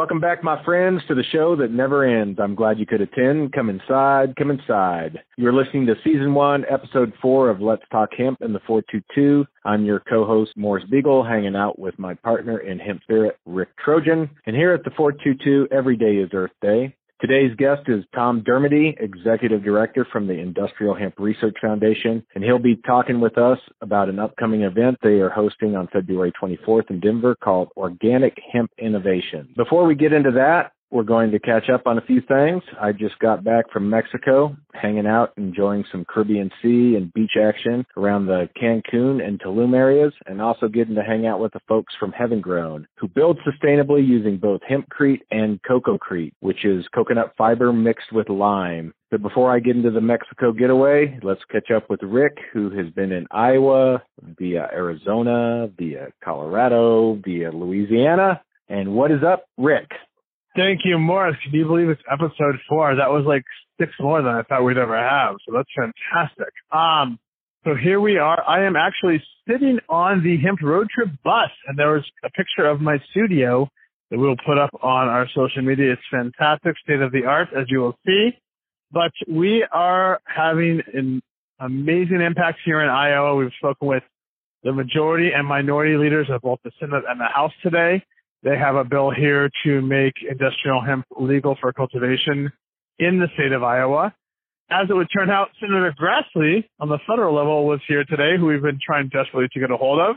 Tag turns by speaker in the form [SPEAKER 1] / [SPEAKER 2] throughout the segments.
[SPEAKER 1] Welcome back, my friends, to the show that never ends. I'm glad you could attend. Come inside, come inside. You're listening to season one, episode four of Let's Talk Hemp in the 422. I'm your co-host, Morris Beegle, hanging out with my partner in hemp spirit, Rick Trojan. And here at the 422, every day is Earth Day. Today's guest is Tom Darmody, Executive Director from the Industrial Hemp Research Foundation, and he'll be talking with us about an upcoming event they are hosting on February 24th in Denver called Organic Hemp Innovation. Before we get into that, we're going to catch up on a few things. I just got back from Mexico, hanging out, enjoying some Caribbean sea and beach action around the Cancun and Tulum areas, and also getting to hang out with the folks from Heaven Grown, who build sustainably using both hempcrete and cococrete, which is coconut fiber mixed with lime. But before I get into the Mexico getaway, let's catch up with Rick, who has been in Iowa, via Arizona, via Colorado, via Louisiana. And what is up, Rick?
[SPEAKER 2] Thank you, Morris. Can you believe it's episode four? That was like six more than I thought we'd ever have. So that's fantastic. Um, so here we are. I am actually sitting on the Hemp Road Trip bus, and there was a picture of my studio that we'll put up on our social media. It's fantastic, state of the art, as you will see. But we are having an amazing impact here in Iowa. We've spoken with the majority and minority leaders of both the Senate and the House today. They have a bill here to make industrial hemp legal for cultivation in the state of Iowa. As it would turn out, Senator Grassley on the federal level was here today, who we've been trying desperately to get a hold of.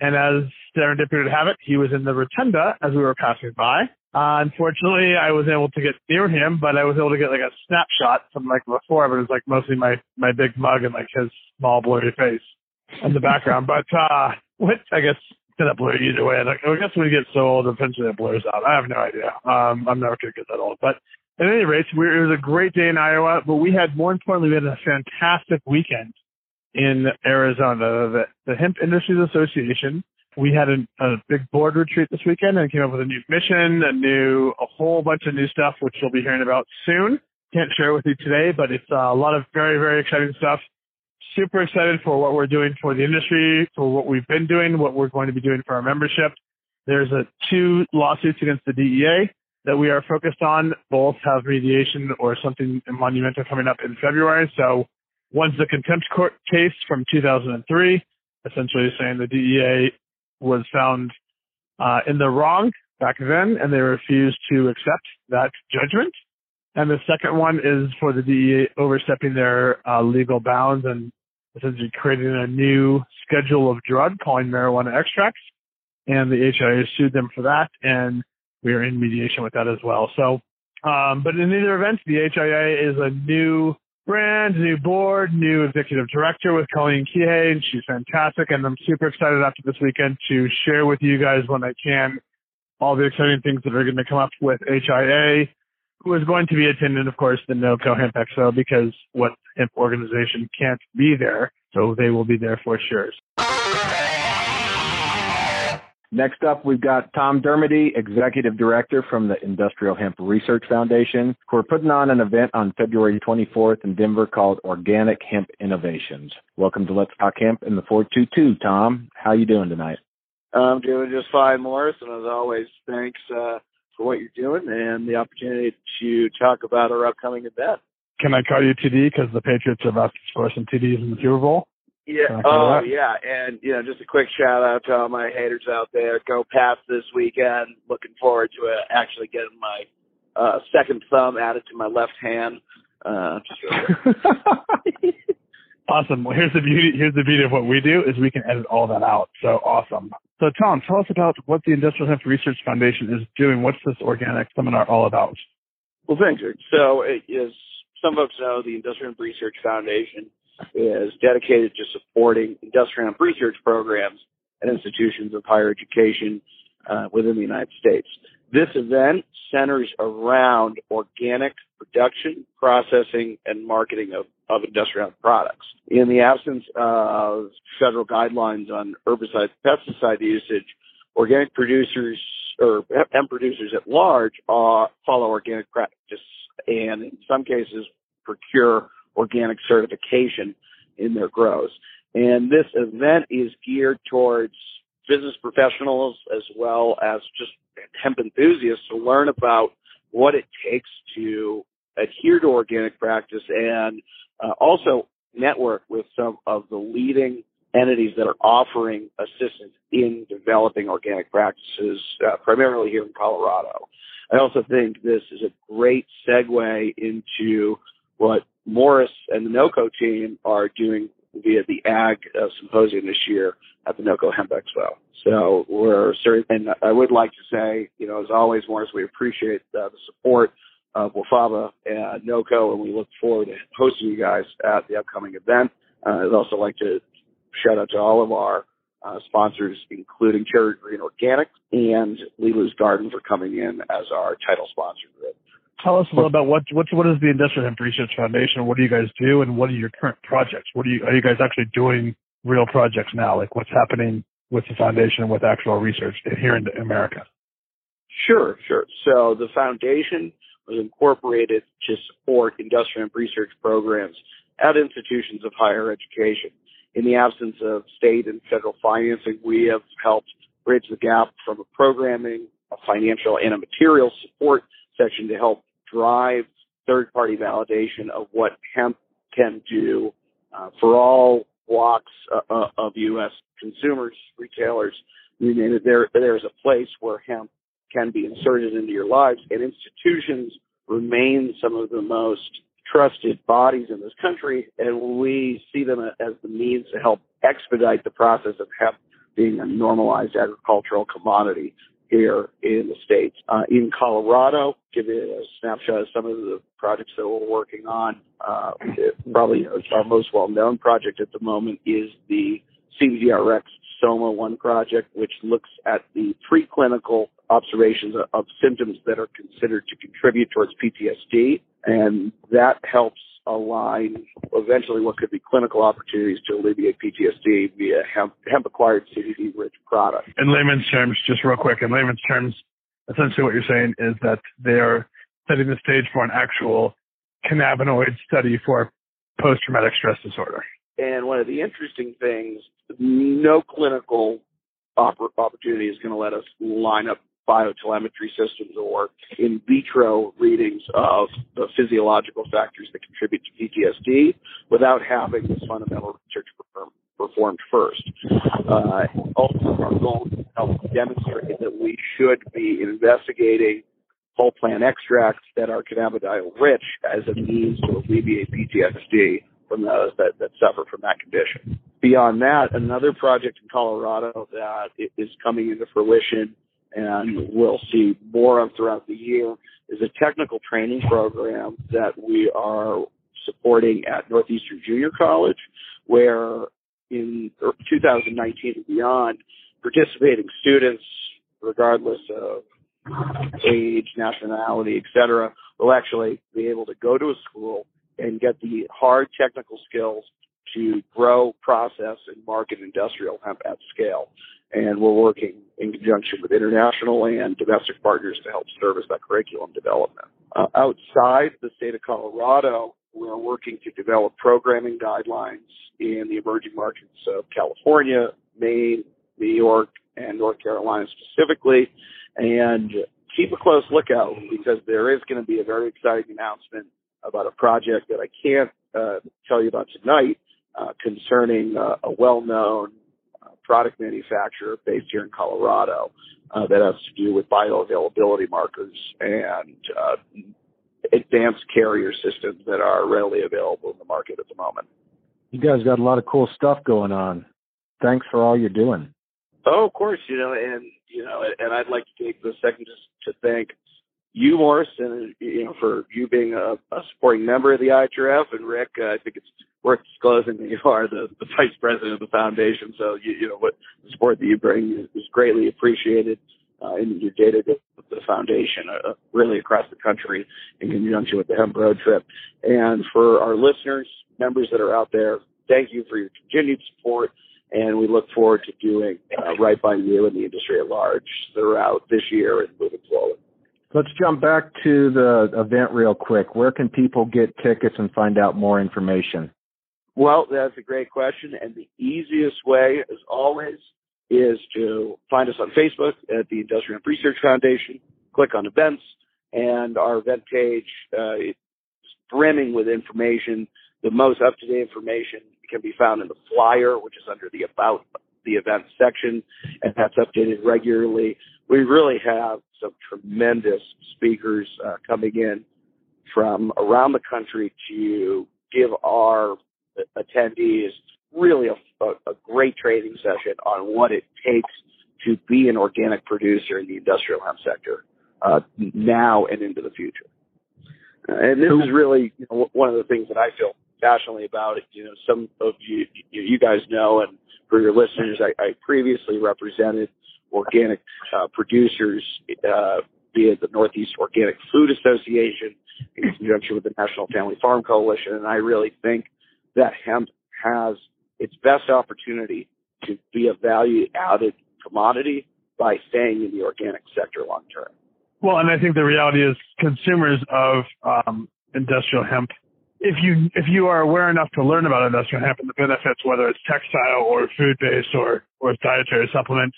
[SPEAKER 2] And as serendipity would have it, he was in the rotunda as we were passing by. Uh, unfortunately, I was able to get near him, but I was able to get like a snapshot from like before, but it was like mostly my, my big mug and like his small blurry face in the background. but, uh, what, I guess that blur either way. Like, I guess when you get so old, eventually it blurs out. I have no idea. Um, I'm never going to get that old. But at any rate, we, it was a great day in Iowa, but we had, more importantly, we had a fantastic weekend in Arizona. The, the Hemp Industries Association, we had a, a big board retreat this weekend and came up with a new mission, a new, a whole bunch of new stuff, which you'll be hearing about soon. Can't share with you today, but it's uh, a lot of very, very exciting stuff super excited for what we're doing for the industry, for what we've been doing, what we're going to be doing for our membership. There's a two lawsuits against the DEA that we are focused on. Both have mediation or something monumental coming up in February. So one's the contempt court case from 2003, essentially saying the DEA was found uh, in the wrong back then, and they refused to accept that judgment. And the second one is for the DEA overstepping their uh, legal bounds and essentially creating a new schedule of drug calling marijuana extracts. And the HIA sued them for that. And we are in mediation with that as well. So, um, but in either event, the HIA is a new brand, new board, new executive director with Colleen Keahey, and she's fantastic. And I'm super excited after this weekend to share with you guys when I can all the exciting things that are going to come up with HIA who is going to be attending, of course, the NoCo Hemp Expo because what hemp organization can't be there, so they will be there for sure.
[SPEAKER 1] Next up, we've got Tom Darmody, Executive Director from the Industrial Hemp Research Foundation, who are putting on an event on February 24th in Denver called Organic Hemp Innovations. Welcome to Let's Talk Hemp in the 422, Tom. How you doing tonight?
[SPEAKER 3] I'm doing just fine, Morris, and as always, thanks uh, for what you're doing and the opportunity to talk about our upcoming event.
[SPEAKER 2] Can I call you TD because the Patriots about to score some TDs in the Super Bowl?
[SPEAKER 3] Yeah. Oh, yeah. And you know, just a quick shout out to all my haters out there. Go Pats this weekend. Looking forward to uh, actually getting my uh, second thumb added to my left hand. Uh,
[SPEAKER 2] awesome. Well, here's the beauty. Here's the beauty of what we do is we can edit all that out. So awesome. So, Tom, tell us about what the Industrial Hemp Research Foundation is doing. What's this organic seminar all about?
[SPEAKER 3] Well, thanks, Rick. So, as some folks know, the Industrial Hemp Research Foundation is dedicated to supporting industrial hemp research programs and institutions of higher education uh, within the United States. This event centers around organic production, processing, and marketing of, of industrial products. In the absence of federal guidelines on herbicide pesticide usage, organic producers or hemp producers at large uh, follow organic practice and in some cases procure organic certification in their grows. And this event is geared towards business professionals as well as just hemp enthusiasts to learn about what it takes to adhere to organic practice and uh, also network with some of the leading entities that are offering assistance in developing organic practices, uh, primarily here in Colorado. I also think this is a great segue into what Morris and the NOCO team are doing via the Ag uh, Symposium this year at the NOCO Hemp Expo. So we're certain, and I would like to say, you know, as always, Morris, we appreciate uh, the support of WAFBA and NOCO, and we look forward to hosting you guys at the upcoming event. Uh, I'd also like to shout out to all of our uh, sponsors, including Cherry Green Organic and Lilu's Garden for coming in as our title sponsor group.
[SPEAKER 2] Tell us a little about what what what is the Industrial Hemp Research Foundation? What do you guys do, and what are your current projects? What are you are you guys actually doing real projects now? Like what's happening with the foundation and with actual research here in America?
[SPEAKER 3] Sure, sure. So the foundation was incorporated to support industrial hemp research programs at institutions of higher education. In the absence of state and federal financing, we have helped bridge the gap from a programming, a financial, and a material support section to help drive third party validation of what hemp can do uh, for all blocks uh, uh of U.S. consumers, retailers. You name it, there, there's a place where hemp can be inserted into your lives, and institutions remain some of the most trusted bodies in this country, and we see them as the means to help expedite the process of hemp being a normalized agricultural commodity here in the States. Uh, in Colorado, give you a snapshot of some of the projects that we're working on. Uh, probably our most well-known project at the moment is the CBDRX Soma 1 project, which looks at the preclinical observations of symptoms that are considered to contribute towards PTSD. And that helps align eventually what could be clinical opportunities to alleviate PTSD via hemp, hemp acquired CBD rich product.
[SPEAKER 2] In layman's terms, just real quick, in layman's terms, essentially what you're saying is that they are setting the stage for an actual cannabinoid study for post traumatic stress disorder.
[SPEAKER 3] And one of the interesting things, no clinical opportunity is going to let us line up biotelemetry systems or in vitro readings of the physiological factors that contribute to PTSD without having this fundamental research performed first. Uh, also, our goal is to help demonstrate that we should be investigating whole plant extracts that are cannabidiol rich as a means to alleviate PTSD from those that, that suffer from that condition. Beyond that, another project in Colorado that is coming into fruition and we'll see more of throughout the year is a technical training program that we are supporting at Northeastern Junior College, where in 2019 and beyond, participating students, regardless of age, nationality, etc., will actually be able to go to a school and get the hard technical skills to grow, process, and market industrial hemp at scale and we're working in conjunction with international and domestic partners to help service that curriculum development. Uh, outside the state of Colorado, we're working to develop programming guidelines in the emerging markets of California, Maine, New York, and North Carolina specifically, and keep a close lookout because there is going to be a very exciting announcement about a project that I can't uh, tell you about tonight uh, concerning uh, a well-known product manufacturer based here in Colorado uh, that has to do with bioavailability markers and uh, advanced carrier systems that are readily available in the market at the moment.
[SPEAKER 1] You guys got a lot of cool stuff going on. Thanks for all you're doing.
[SPEAKER 3] Oh, of course, you know, and you know, and I'd like to take the second just to thank you, Morris, and you know, for you being a, a supporting member of the IHRF, and Rick. Uh, I think it's worth disclosing that you are the, the vice president of the foundation. So you, you know what the support that you bring is, is greatly appreciated uh, in your day to day with the foundation, uh, really across the country in conjunction with the Hemp Road Trip. And for our listeners, members that are out there, thank you for your continued support. And we look forward to doing uh, right by you and the industry at large throughout this year and moving forward.
[SPEAKER 1] Let's jump back to the event real quick. Where can people get tickets and find out more information?
[SPEAKER 3] Well, that's a great question. And the easiest way, as always, is to find us on Facebook at the Industrial Research Foundation, click on events, and our event page uh, is brimming with information. The most up-to-date information can be found in the flyer, which is under the About the Event section, and that's updated regularly. We really have some tremendous speakers uh, coming in from around the country to give our attendees really a, a, great training session on what it takes to be an organic producer in the industrial hemp sector uh, now and into the future. And this is really you know, one of the things that I feel passionately about. You know, some of you you guys know, and for your listeners, I, I previously represented organic uh, producers uh, via the Northeast Organic Food Association in conjunction with the National Family Farm Coalition, and I really think that hemp has its best opportunity to be a value added commodity by staying in the organic sector long term.
[SPEAKER 2] Well, and I think the reality is consumers of um, industrial hemp, if you if you are aware enough to learn about industrial hemp and the benefits, whether it's textile or food based or or dietary supplements,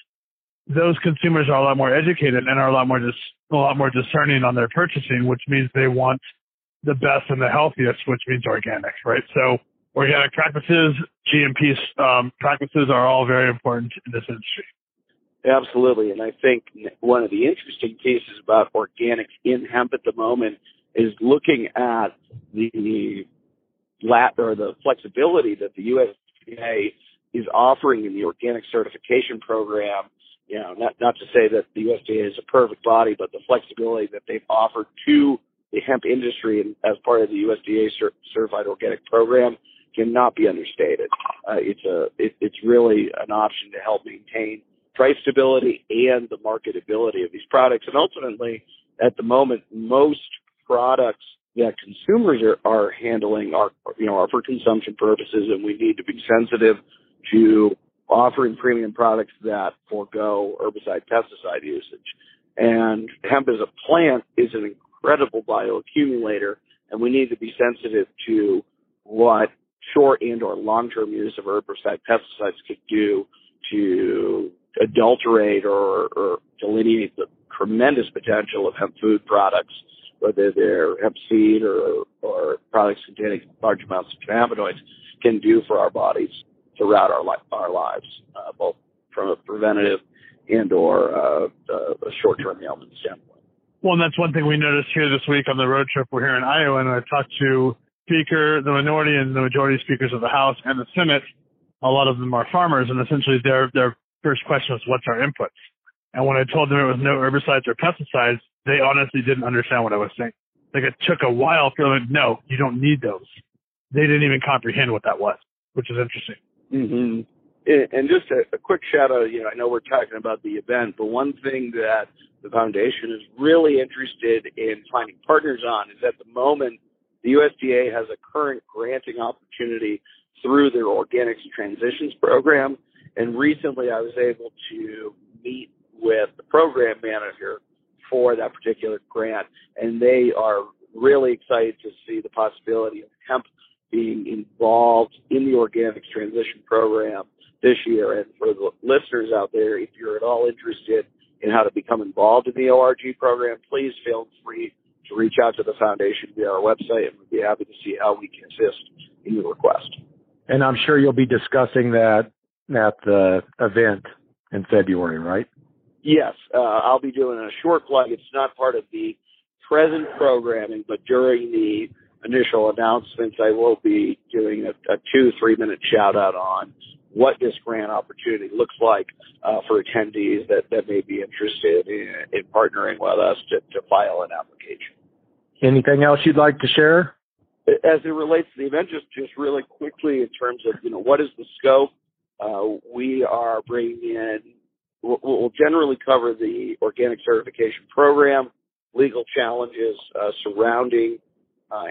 [SPEAKER 2] those consumers are a lot more educated and are a lot more dis, a lot more discerning on their purchasing, which means they want the best and the healthiest, which means organic, right? So organic practices, GMP um, practices are all very important in this industry.
[SPEAKER 3] Absolutely, and I think one of the interesting cases about organics in hemp at the moment is looking at the lat or the flexibility that the USDA is offering in the organic certification program. You know, not not to say that the USDA is a perfect body, but the flexibility that they've offered to the hemp industry as part of the USDA certified organic program cannot be understated. Uh, it's a it, it's really an option to help maintain price stability and the marketability of these products. And ultimately, at the moment, most products that consumers are, are handling are you know are for consumption purposes, and we need to be sensitive to offering premium products that forego herbicide pesticide usage. And hemp as a plant is an incredible bioaccumulator, and we need to be sensitive to what short and or long-term use of herbicide pesticides could do to adulterate or, or delineate the tremendous potential of hemp food products, whether they're hemp seed or, or products containing large amounts of cannabinoids, can do for our bodies throughout our, our lives, uh, both from a preventative and or uh, uh, a short-term ailment standpoint.
[SPEAKER 2] Well, and that's one thing we noticed here this week on the road trip. We're here in Iowa, and I talked to speaker, the minority and the majority speakers of the House and the Senate, a lot of them are farmers, and essentially their their first question was, "What's our inputs?" And when I told them it was no herbicides or pesticides, they honestly didn't understand what I was saying. Like it took a while for them. To no, you don't need those. They didn't even comprehend what that was, which is interesting.
[SPEAKER 3] Mm-hmm. And just a, a quick shout out. You know, I know we're talking about the event, but one thing that the foundation is really interested in finding partners on is at the moment the USDA has a current granting opportunity through their Organics Transitions program. And recently I was able to meet with the program manager for that particular grant. And they are really excited to see the possibility of hemp being involved in the Organics Transition program this year. And for the listeners out there, if you're at all interested in how to become involved in the ORG program, please feel free to reach out to the foundation via our website, and we'd be happy to see how we can assist in your request.
[SPEAKER 1] And I'm sure you'll be discussing that at the event in February, right?
[SPEAKER 3] Yes, uh, I'll be doing a short plug. It's not part of the present programming, but during the initial announcements, I will be doing a, a two, three minute shout out on what this grant opportunity looks like uh, for attendees that, that may be interested in, in partnering with us to, to file an application.
[SPEAKER 1] Anything else you'd like to share?
[SPEAKER 3] As it relates to the event, just just really quickly in terms of you know what is the scope, uh, we are bringing in. We'll, we'll, generally cover the organic certification program, legal challenges uh, surrounding uh,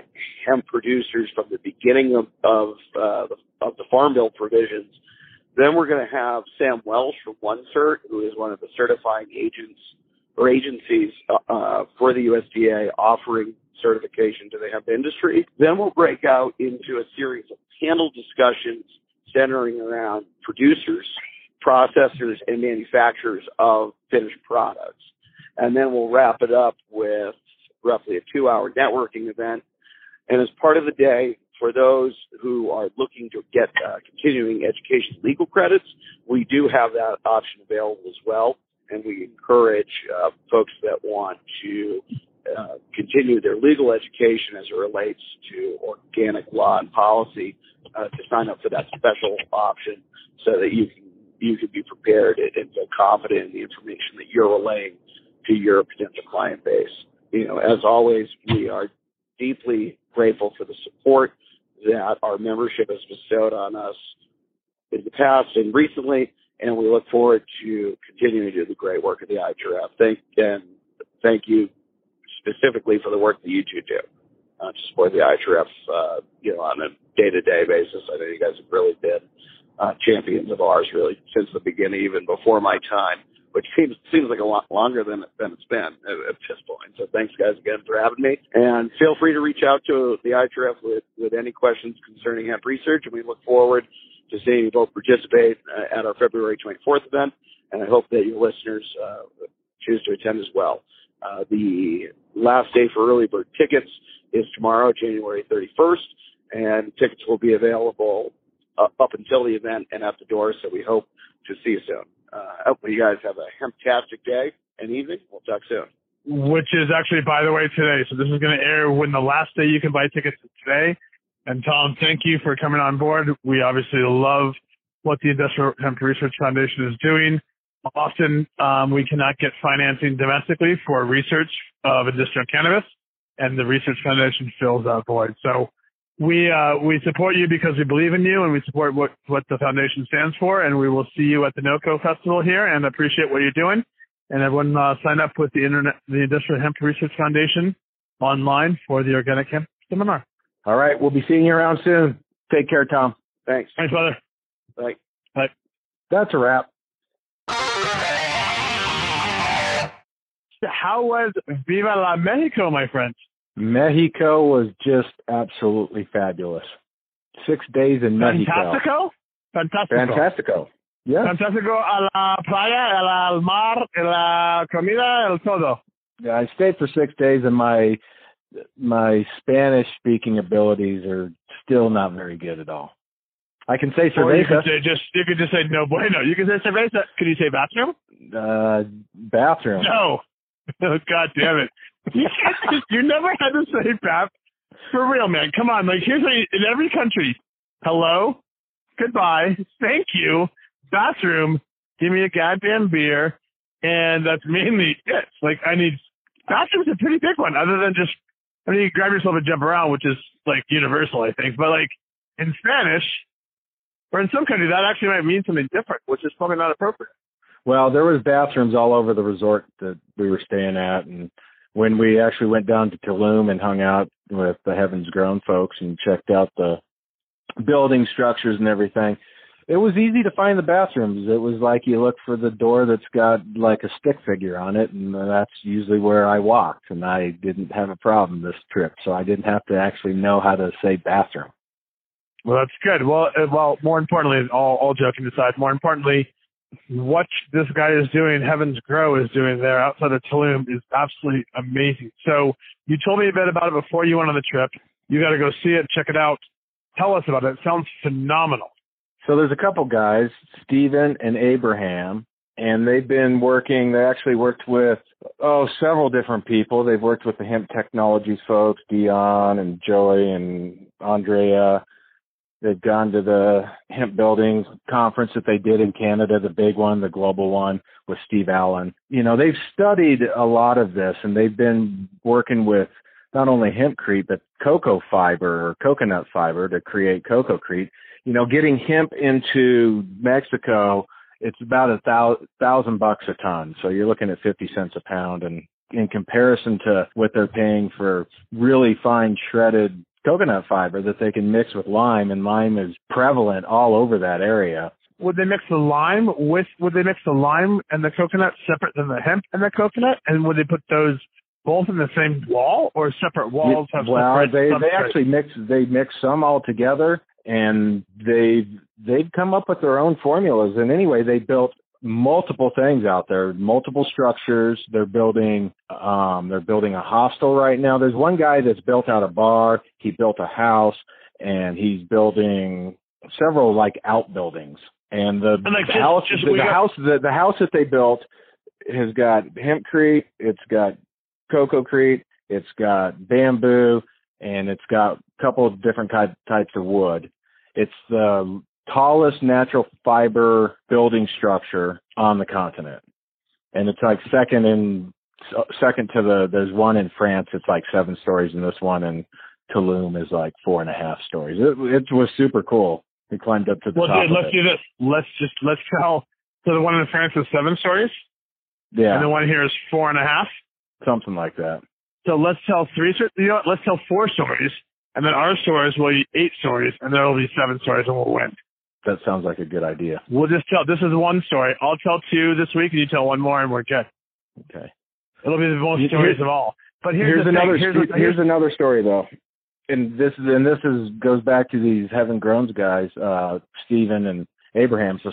[SPEAKER 3] hemp producers from the beginning of of, uh, of the Farm Bill provisions. Then we're going to have Sam Welsh from OneCert, who is one of the certifying agents or agencies uh, uh for the USDA offering certification to the hemp industry. Then we'll break out into a series of panel discussions centering around producers processors and manufacturers of finished products. And then we'll wrap it up with roughly a two hour networking event. And as part of the day, for those who are looking to get uh, continuing education legal credits, we do have that option available as well. And we encourage uh, folks that want to uh, continue their legal education as it relates to organic law and policy uh, to sign up for that special option so that you can you can be prepared and feel confident in the information that you're relaying to your potential client base. You know, as always, we are deeply grateful for the support that our membership has bestowed on us in the past and recently, and we look forward to continuing to do the great work of the IHRF. Thank and thank you specifically for the work that you two do uh, to support the IHRF, uh, you know, on a day-to-day basis. I know you guys have really been uh, champions of ours really since the beginning, even before my time, which seems seems like a lot longer than than it's been at, at this point. So thanks guys again for having me, and feel free to reach out to the IHRF with with any questions concerning hemp research, and we look forward to seeing you both participate uh, at our February 24th event, and I hope that your listeners uh, choose to attend as well. Uh, the last day for early bird tickets is tomorrow, January 31st, and tickets will be available uh, up until the event and at the door. So we hope to see you soon. Uh, hopefully you guys have a fantastic day and evening. We'll talk soon.
[SPEAKER 2] Which is actually, by the way, today. So this is going to air when the last day you can buy tickets is today. And Tom, thank you for coming on board. We obviously love what the Industrial Hemp Research Foundation is doing. Often um, we cannot get financing domestically for research of industrial cannabis, and the Research Foundation fills that void. So we uh, we support you because we believe in you, and we support what what the foundation stands for. And we will see you at the NOCO Festival here, and appreciate what you're doing. And everyone uh, sign up with the Internet, the Industrial Hemp Research Foundation online for the Organic Hemp Seminar.
[SPEAKER 1] All right, we'll be seeing you around soon. Take care, Tom.
[SPEAKER 3] Thanks.
[SPEAKER 2] Thanks, brother.
[SPEAKER 3] Bye.
[SPEAKER 2] Bye.
[SPEAKER 1] That's a wrap.
[SPEAKER 2] How was Viva la Mexico, my friend?
[SPEAKER 1] Mexico was just absolutely fabulous. Six days in Mexico.
[SPEAKER 2] Fantastico? Fantastico.
[SPEAKER 1] Fantastico. Yeah.
[SPEAKER 2] Fantastico a la playa, al mar, a la comida, el todo.
[SPEAKER 1] Yeah, I stayed for six days and my my Spanish speaking abilities are still not very good at all. I can say cerveza.
[SPEAKER 2] Or you can say just you can just say no bueno. You can say cerveza. Can you say bathroom?
[SPEAKER 1] Uh, bathroom.
[SPEAKER 2] No. Oh, God damn it. you never had to say bath. For real, man. Come on. Like, here's a, in every country. Hello. Goodbye. Thank you. Bathroom. Give me a goddamn beer. And that's mainly it. Like, I need, bathroom's a pretty big one, other than just, I mean, you grab yourself and jump around, which is like universal, I think. But like, in Spanish, or in some countries, that actually might mean something different, which is probably not appropriate.
[SPEAKER 1] Well, there was bathrooms all over the resort that we were staying at, and when we actually went down to Tulum and hung out with the Heavens Grown folks and checked out the building structures and everything, it was easy to find the bathrooms. It was like you look for the door that's got like a stick figure on it, and that's usually where I walked. And I didn't have a problem this trip, so I didn't have to actually know how to say bathroom.
[SPEAKER 2] Well, that's good. Well, uh, well, more importantly, all, all joking aside, more importantly, what this guy is doing, Heavens Grow is doing there outside of Tulum is absolutely amazing. So you told me a bit about it before you went on the trip. You got to go see it, check it out. Tell us about it. It sounds phenomenal.
[SPEAKER 1] So there's a couple guys, Stephen and Abraham, and they've been working. They actually worked with oh several different people. They've worked with the hemp technologies folks, Dion and Joey and Andrea They've gone to the hemp building conference that they did in Canada, the big one, the global one with Steve Allin. You know, they've studied a lot of this and they've been working with not only hempcrete, but cocoa fiber or coconut fiber to create Cococrete. You know, getting hemp into Mexico, it's about a thousand, thousand bucks a ton. So you're looking at 50 cents a pound. And in comparison to what they're paying for really fine shredded coconut fiber that they can mix with lime, and lime is prevalent all over that area.
[SPEAKER 2] Would they mix the lime with? Would they mix the lime and the coconut separate than the hemp and the coconut? And would they put those both in the same wall or separate walls? Have
[SPEAKER 1] well,
[SPEAKER 2] separate
[SPEAKER 1] they they actually mix they mix some all together, and they've they've come up with their own formulas. And anyway, they built multiple things out there, multiple structures. They're building um, they're building a hostel right now. There's one guy that's built out a bar. He built a house, and he's building several like outbuildings. And the,
[SPEAKER 2] And, like,
[SPEAKER 1] the
[SPEAKER 2] just-
[SPEAKER 1] house,
[SPEAKER 2] just
[SPEAKER 1] the, the
[SPEAKER 2] got-
[SPEAKER 1] house, the, the house that they built has got hempcrete. It's got cocoa crete. It's got bamboo, and it's got a couple of different ty- types of wood. It's the tallest natural fiber building structure on the continent, and it's like second in second to the. There's one in France. It's like seven stories, and this one in Tulum is like four and a half stories. It, it was super cool. We climbed up to the
[SPEAKER 2] Well,
[SPEAKER 1] top
[SPEAKER 2] dude, let's do this. Let's just let's tell. So the one in France is seven stories,
[SPEAKER 1] Yeah,
[SPEAKER 2] and the one here is four and a half.
[SPEAKER 1] something like that.
[SPEAKER 2] So let's tell three. You know, what? let's tell four stories, and then our stories will be eight stories, and there will be seven stories, and we'll win.
[SPEAKER 1] That sounds like a good idea.
[SPEAKER 2] We'll just tell. This is one story. I'll tell two this week, and you tell one more, and we're good.
[SPEAKER 1] Okay.
[SPEAKER 2] It'll be the most
[SPEAKER 1] Here-
[SPEAKER 2] stories of all. But here's,
[SPEAKER 1] here's
[SPEAKER 2] the
[SPEAKER 1] another.
[SPEAKER 2] Here's,
[SPEAKER 1] sto- here's another story though and this is and this is goes back to these heaven groans guys uh Stephen and Abraham so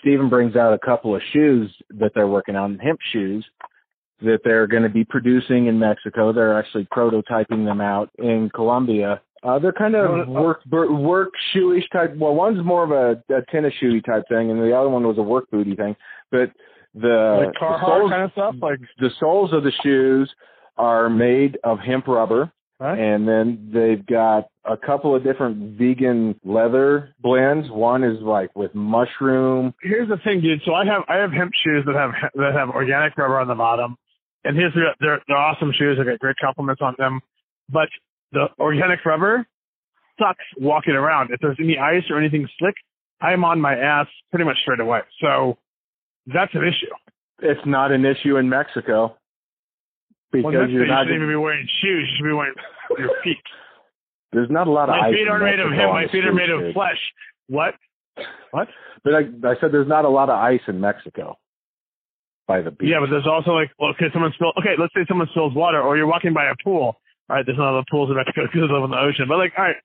[SPEAKER 1] Stephen brings out a couple of shoes that they're working on hemp shoes that they're going to be producing in Mexico they're actually prototyping them out in Colombia uh they're kind of work work shoeish type well one's more of a, a tennis shoey type thing and the other one was a work booty thing but the,
[SPEAKER 2] like
[SPEAKER 1] the soles-
[SPEAKER 2] kind of stuff, like
[SPEAKER 1] the soles of the shoes are made of hemp rubber
[SPEAKER 2] Right.
[SPEAKER 1] and then they've got a couple of different vegan leather blends one is like with mushroom
[SPEAKER 2] here's the thing, dude. So I have I have hemp shoes that have that have organic rubber on the bottom, and here's the, they're they're awesome shoes. I get great compliments on them, but the organic rubber sucks walking around. If there's any ice or anything slick, I'm on my ass pretty much straight away. So that's an issue.
[SPEAKER 1] it's not an issue in mexico because
[SPEAKER 2] Well,
[SPEAKER 1] you're
[SPEAKER 2] thing, you shouldn't even be wearing shoes. You should be wearing your feet.
[SPEAKER 1] there's not a lot of
[SPEAKER 2] My
[SPEAKER 1] ice
[SPEAKER 2] feet aren't made of
[SPEAKER 1] on
[SPEAKER 2] My feet are made of flesh. What? What?
[SPEAKER 1] but I, I said there's not a lot of ice in mexico by the beach
[SPEAKER 2] Yeah, but there's also like, well, okay, someone spills. Okay, let's say someone spills water, or you're walking by a pool. All right, there's not other pools in Mexico because they live in the ocean. But like, all right,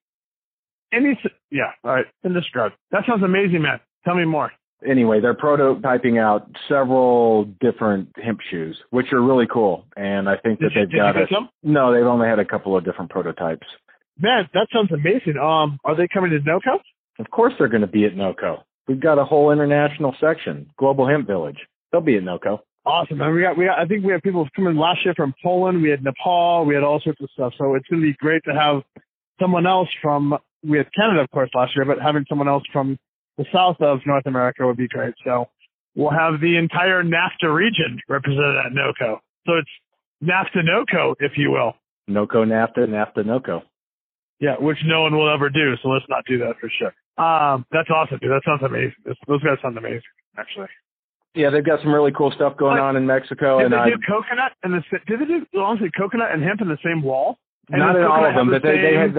[SPEAKER 2] any, yeah, all right, in this drug. That sounds amazing, man. Tell me more.
[SPEAKER 1] anyway, they're prototyping out several different hemp shoes, which are really cool. And I think that
[SPEAKER 2] Did
[SPEAKER 1] they've
[SPEAKER 2] did you
[SPEAKER 1] got it. No, they've only had a couple of different prototypes.
[SPEAKER 2] Man, that sounds amazing. Um, are they coming to NoCo?
[SPEAKER 1] Of course, they're going to be at NOCO. We've got a whole international section, Global Hemp Village. They'll be at NOCO.
[SPEAKER 2] Awesome. And we got, we got, I think we have people coming last year from Poland. We had Nepal. We had all sorts of stuff. So it's going to be great to have someone else from, we had Canada, of course, last year, but having someone else from the south of North America would be great. So we'll have the entire NAFTA region represented at NOCO. So it's NAFTA NOCO, if you will.
[SPEAKER 1] NOCO, NAFTA, NAFTA, NOCO.
[SPEAKER 2] Yeah, which no one will ever do. So let's not do that for sure. Um, that's awesome, dude. That sounds amazing. Those guys sound amazing, actually.
[SPEAKER 1] Yeah, they've got some really cool stuff going on in Mexico,
[SPEAKER 2] Did
[SPEAKER 1] and
[SPEAKER 2] they
[SPEAKER 1] I
[SPEAKER 2] do coconut and the did they do honestly coconut and hemp in the same wall? And
[SPEAKER 1] not in all of them, but
[SPEAKER 2] the
[SPEAKER 1] they they,
[SPEAKER 2] same-
[SPEAKER 1] had,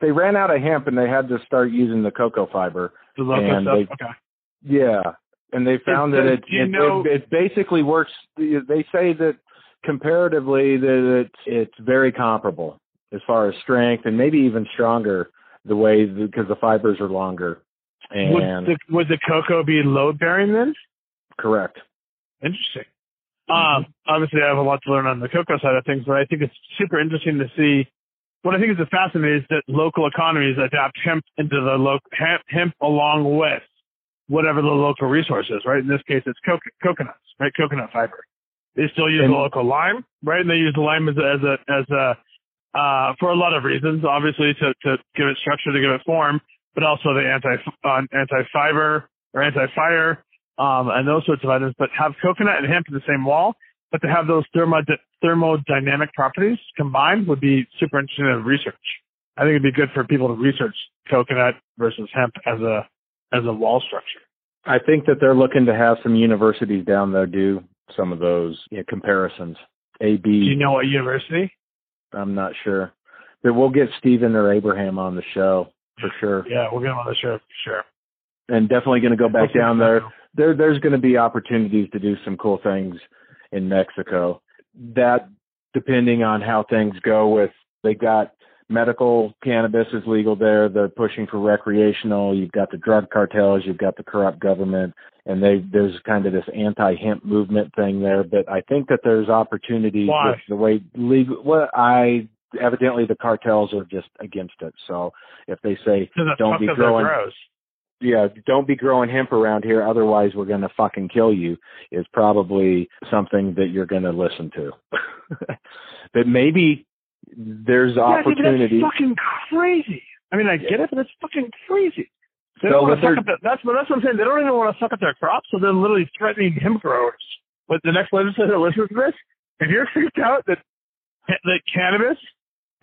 [SPEAKER 1] they they ran out of hemp and they had to start using the cocoa fiber.
[SPEAKER 2] the local
[SPEAKER 1] and
[SPEAKER 2] stuff.
[SPEAKER 1] they-
[SPEAKER 2] okay.
[SPEAKER 1] Yeah, and they found that it it,
[SPEAKER 2] know-
[SPEAKER 1] it it basically works. They say that comparatively that it's it's very comparable as far as strength and maybe even stronger the way because the fibers are longer. And Would
[SPEAKER 2] the, would the cocoa be load bearing then?
[SPEAKER 1] Correct.
[SPEAKER 2] Interesting. Um, obviously, I have a lot to learn on the cocoa side of things, but I think it's super interesting to see. What I think is fascinating is that local economies adapt hemp into the local hemp, hemp along with whatever the local resource is. Right. In this case, it's co- coconuts. Right. Coconut fiber. They still use
[SPEAKER 1] And-
[SPEAKER 2] the local lime. Right. And they use the lime as a as a as a uh, for a lot of reasons. Obviously, to to give it structure, to give it form, but also the anti uh, anti fiber or anti fire um, and those sorts of items, but have coconut and hemp in the same wall, but to have those thermo- thermodynamic properties combined would be super interesting to research. I think it'd be good for people to research coconut versus hemp as a as a wall structure.
[SPEAKER 1] I think that they're looking to have some universities down there do some of those you know, comparisons. A B.
[SPEAKER 2] Do you know what university?
[SPEAKER 1] I'm not sure, but we'll get Stephen or Abraham on the show for sure,
[SPEAKER 2] Yeah, we're going on the show for sure.
[SPEAKER 1] and definitely going to go back down there. There there's going to be opportunities to do some cool things in Mexico. That depending on how things go with they got medical cannabis is legal there. They're pushing for recreational. You've got the drug cartels. You've got the corrupt government, and they there's kind of this anti-hemp movement thing there. But I think that there's opportunities
[SPEAKER 2] Why?
[SPEAKER 1] with the way legal. Well, I evidently the cartels are just against it. So if they say don't be growing. Yeah, don't be growing hemp around here, otherwise we're going to fucking kill you, is probably something that you're going to listen to. but maybe there's
[SPEAKER 2] Yeah,
[SPEAKER 1] opportunity.
[SPEAKER 2] that's fucking crazy. I mean, I get it, but it's fucking crazy. They
[SPEAKER 1] So
[SPEAKER 2] don't want
[SPEAKER 1] what
[SPEAKER 2] to
[SPEAKER 1] they're-
[SPEAKER 2] suck up the, that's, what- that's what I'm saying. They don't even want to suck up their crops, so they're literally threatening hemp growers. But the next legislator that listens to this, if you're freaked out that, that cannabis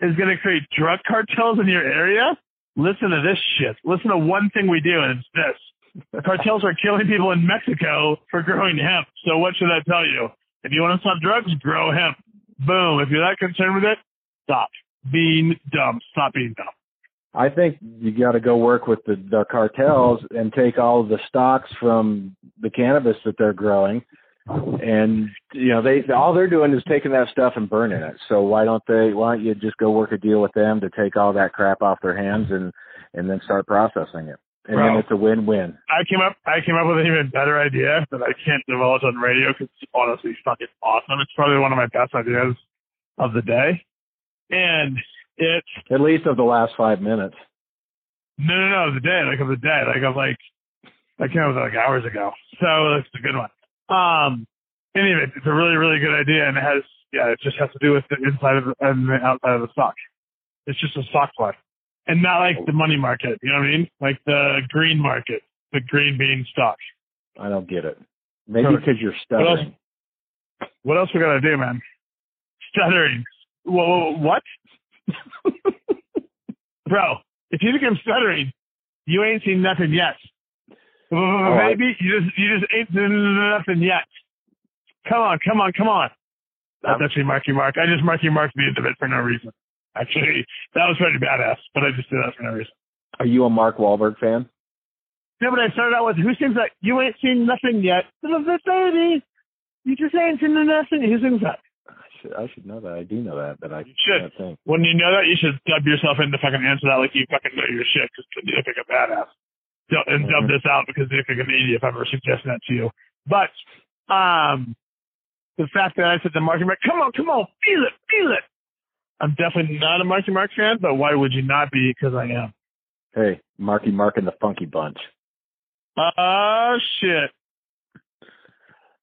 [SPEAKER 2] is going to create drug cartels in your area, listen to this shit. Listen to one thing we do, and it's this. Cartels are killing people in Mexico for growing hemp. So what should I tell you? If you want to stop drugs, grow hemp. Boom. If you're that concerned with it, stop being dumb. Stop being dumb.
[SPEAKER 1] I think you got to go work with the, the cartels and take all of the stocks from the cannabis that they're growing, and you know they all they're doing is taking that stuff and burning it. So why don't they? Why don't you just go work a deal with them to take all that crap off their hands and and then start processing it, and then it's a win-win.
[SPEAKER 2] I came up I came up with an even better idea that I can't divulge on radio because it's honestly fucking awesome. It's probably one of my best ideas of the day, and it's
[SPEAKER 1] At least of the last five minutes.
[SPEAKER 2] no no no of the day like of the day like of like I came up with it like hours ago. So it's a good one. Um, anyway, it's a really really good idea and it has yeah it just has to do with the inside of the, and the outside of the stock. It's just a stock play, and not like the money market. You know what I mean? Like the green market, the green bean stock.
[SPEAKER 1] I don't get it. Maybe because you're
[SPEAKER 2] What else?
[SPEAKER 1] stuttering.
[SPEAKER 2] What else we gotta do, man? Stuttering. Whoa, whoa, whoa, what? Bro, if you think I'm stuttering, you ain't seen nothing yet.
[SPEAKER 1] Right.
[SPEAKER 2] Maybe you just you just ain't seen nothing yet. Come on, come on, come on. That's
[SPEAKER 1] Um,
[SPEAKER 2] actually Marky Mark. I just Marky Marked the end of it for no reason. Actually, that was pretty badass, but I just did that for no reason.
[SPEAKER 1] Are you a Mark Wahlberg fan?
[SPEAKER 2] No, but I started out with who sings that? You ain't seen nothing yet. Bit baby. You just ain't seen nothing. Who sings that?
[SPEAKER 1] I should, I should know that. I do know that, but I
[SPEAKER 2] You should.
[SPEAKER 1] can't think.
[SPEAKER 2] When you know that, you should dub yourself in to fucking answer that like you fucking know your shit because you think a badass. Dub- And dub
[SPEAKER 1] Mhm.
[SPEAKER 2] this out because you think an idiot if I ever suggest that to you. But um, the fact that I said the Marky Mark, come on, come on, feel it, feel it. I'm definitely not a Marky Mark fan, but why would you not be? Because I am.
[SPEAKER 1] Hey, Marky Mark and the Funky Bunch.
[SPEAKER 2] Oh shit.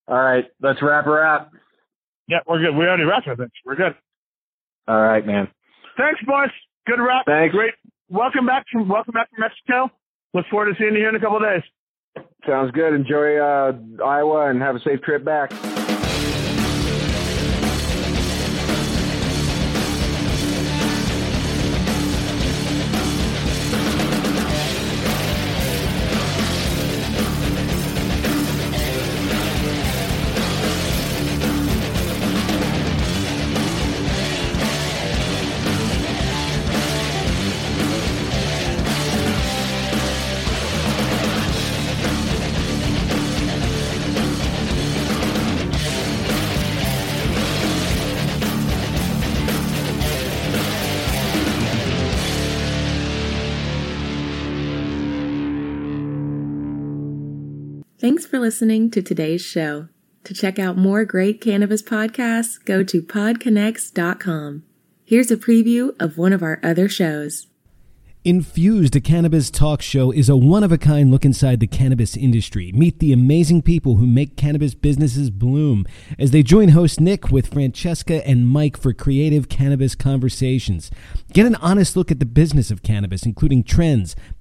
[SPEAKER 1] All right, let's wrap her up.
[SPEAKER 2] Yeah, we're good. We already wrapped with it. We're good.
[SPEAKER 1] All right, man.
[SPEAKER 2] Thanks, boys. Good wrap.
[SPEAKER 1] Thanks.
[SPEAKER 2] Great. Welcome back from welcome back from Mexico. Look forward to seeing you here in a couple of days.
[SPEAKER 1] Sounds good. Enjoy uh, Iowa and have a safe trip back.
[SPEAKER 4] Thanks for listening to today's show. To check out more great cannabis podcasts, go to podconnects.com. Here's a preview of one of our other shows.
[SPEAKER 5] Infused, a cannabis talk show, is a one of a kind look inside the cannabis industry. Meet the amazing people who make cannabis businesses bloom as they join host Nick with Francesca and Mike for creative cannabis conversations. Get an honest look at the business of cannabis, including trends,